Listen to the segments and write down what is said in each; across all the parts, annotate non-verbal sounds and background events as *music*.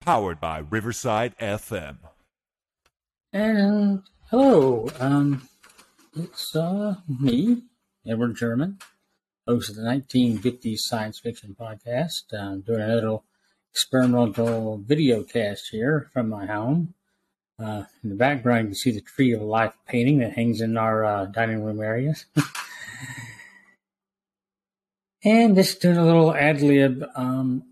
powered by Riverside FM. And hello, um, it's uh, me, Edward German, host of the 1950s science fiction podcast. Doing a little experimental video cast here from my home. Uh, in the background, you can see the Tree of Life painting that hangs in our uh, dining room areas. *laughs* and just doing a little ad lib, um,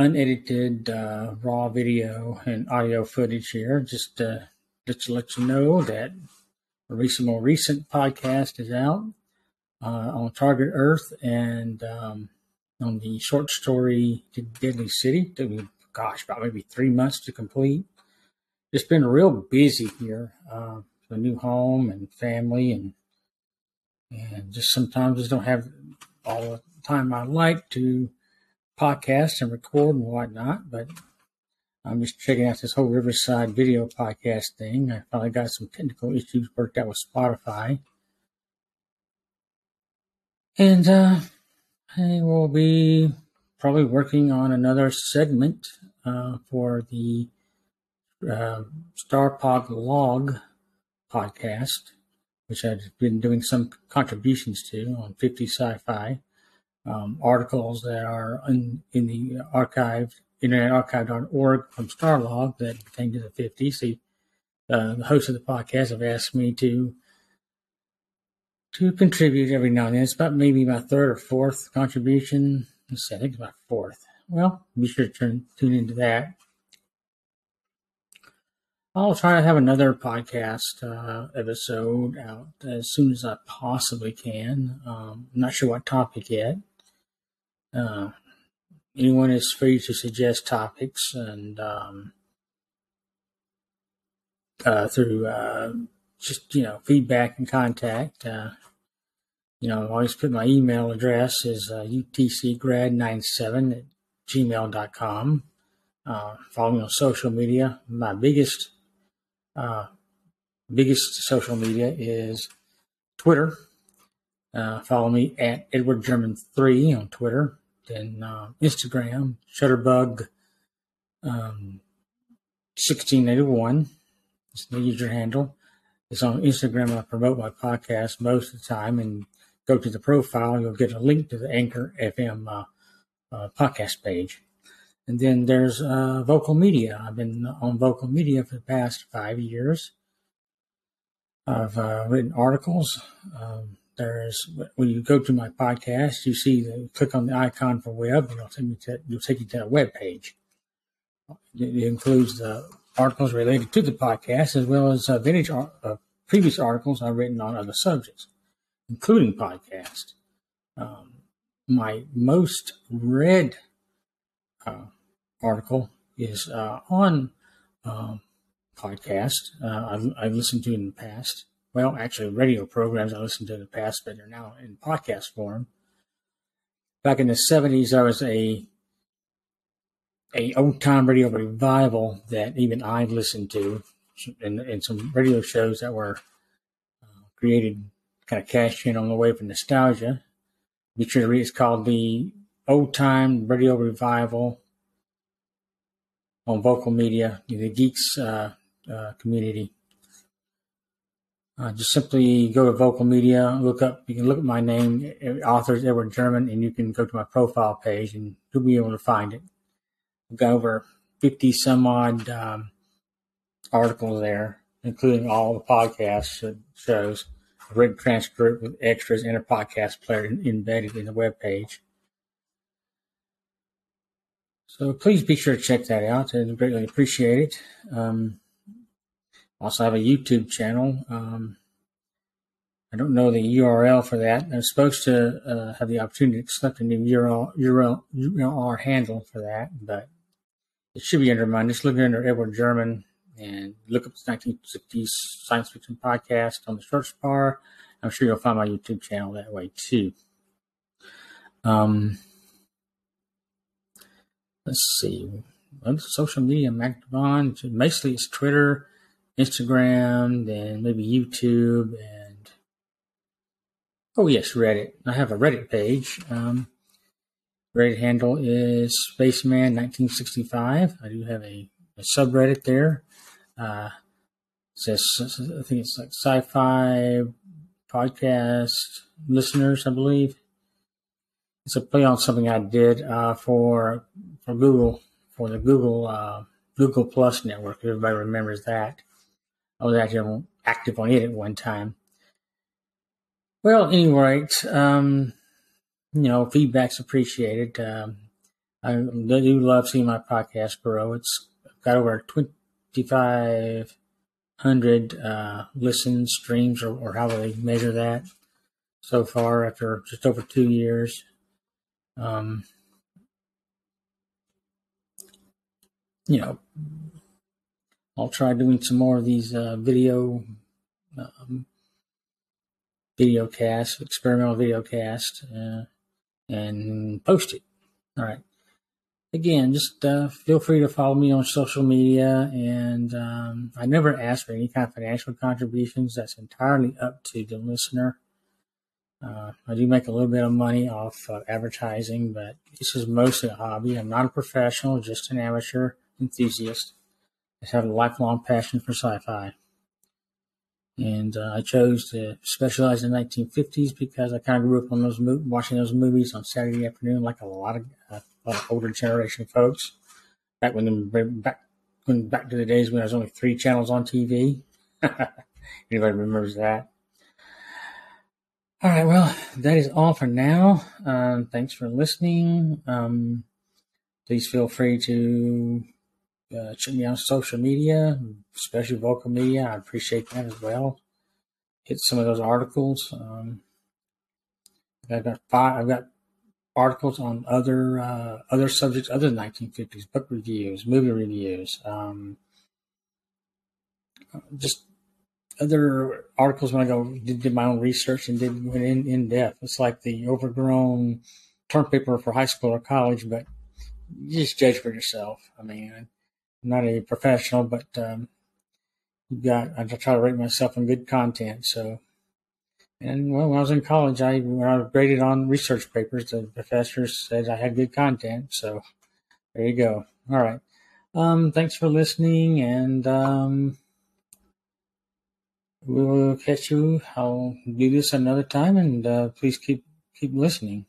unedited uh, raw video and audio footage here, just to, just to let you know that a recent, more recent podcast is out uh, on Target Earth and um, on the short story Deadly City. It took me, gosh, about maybe three months to complete just been real busy here. Uh, a new home and family, and and just sometimes just don't have all the time I like to podcast and record and whatnot. But I'm just checking out this whole Riverside video podcast thing. I finally got some technical issues worked out with Spotify. And uh, I will be probably working on another segment uh, for the uh, Starlog Log podcast, which I've been doing some contributions to on 50 Sci-Fi, um, articles that are in, in the archive, internetarchive.org from Starlog that pertain to the 50s. The, uh, the host of the podcast have asked me to to contribute every now and then. It's about maybe my third or fourth contribution. Let's see, I think it's my fourth. Well, be sure to turn, tune into that. I'll try to have another podcast uh, episode out as soon as I possibly can. Um, I'm not sure what topic yet. Uh, anyone is free to suggest topics and um, uh, through uh, just you know feedback and contact. Uh, you know, I always put my email address is utcgrad97 at gmail.com. Uh, follow me on social media. My biggest uh, biggest social media is Twitter. Uh, follow me at Edward German three on Twitter. Then uh, Instagram Shutterbug um, sixteen eighty one. It's the user handle. It's on Instagram. I promote my podcast most of the time, and go to the profile. You'll get a link to the Anchor FM uh, uh, podcast page. And then there's uh, Vocal Media. I've been on Vocal Media for the past five years. I've uh, written articles. Um, there's when you go to my podcast, you see the click on the icon for web, and it'll take you to, it'll take you to a web page. It includes the articles related to the podcast as well as uh, vintage uh, previous articles I've written on other subjects, including podcast. Um, my most read uh, article is uh, on um, podcast. Uh, I've, I've, listened to in the past. Well, actually, radio programs I listened to in the past, but they're now in podcast form. Back in the '70s, there was a a old time radio revival that even I listened to, and, and some radio shows that were uh, created, kind of cashed in on the way for nostalgia. Be sure to read. It's called the Old Time Radio Revival on Vocal Media, the Geeks uh, uh, community. Uh, just simply go to Vocal Media, look up, you can look at my name, authors Edward German, and you can go to my profile page and you'll be able to find it. I've got over 50 some odd um, articles there, including all the podcast shows, a written transcript with extras and a podcast player embedded in the web page. So please be sure to check that out. I greatly appreciate it. Um, also have a YouTube channel. Um, I don't know the URL for that. I'm supposed to uh, have the opportunity to select a new URL, URL, URL handle for that, but it should be under mine. Just look under Edward German and look up the 1960s science fiction podcast on the search bar. I'm sure you'll find my YouTube channel that way too. Um, let's see, social media I'm. Mostly it's Twitter, Instagram, then maybe YouTube, and oh yes, Reddit. I have a Reddit page. Um, Reddit handle is Spaceman1965. I do have a, a subreddit there. Uh, says I think it's like sci-fi podcast listeners, I believe. It's a play on something I did uh, for for Google for the Google uh, Google Plus network. Everybody remembers that. I was actually active on it at one time. Well, at any rate, um, you know, feedback's appreciated. Um, I do love seeing my podcast grow. It's got over 2,500 uh, listens, streams, or, or however they measure that so far after just over two years. Um, you know, I'll try doing some more of these uh, video um, video cast, experimental video cast, uh, and post it. All right. Again, just uh, feel free to follow me on social media, and um, I never ask for any kind of financial contributions. That's entirely up to the listener. Uh, I do make a little bit of money off uh, advertising, but this is mostly a hobby. I'm not a professional, just an amateur enthusiast. I have a lifelong passion for sci-fi. And uh, I chose to specialize in the 1950s because I kind of grew up on those mo- watching those movies on Saturday afternoon, like a lot of, uh, a lot of older generation folks. Back when the back when back to the days when there was only three channels on TV. *laughs* Anybody remembers that? All right, well, that is all for now. Um, thanks for listening. Um, please feel free to uh, check me on social media, especially Vocal Media. I appreciate that as well. Hit some of those articles. Um, I've got five. I've got articles on other uh, other subjects other than 1950s, book reviews, movie reviews, um, just other articles when I go did, did my own research and did went in in depth. It's like the overgrown term paper for high school or college, but you just judge for yourself. I mean, not a professional, but um, you got I try to rate myself on good content. So, and well, when I was in college, I when I graded on research papers, the professors said I had good content. So, there you go. All right. Um, thanks for listening, and um, we'll catch you. I'll do this another time, and uh, please keep keep listening.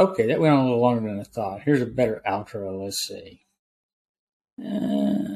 Okay, that went on a little longer than I thought. Here's a better outro. Let's see. Uh,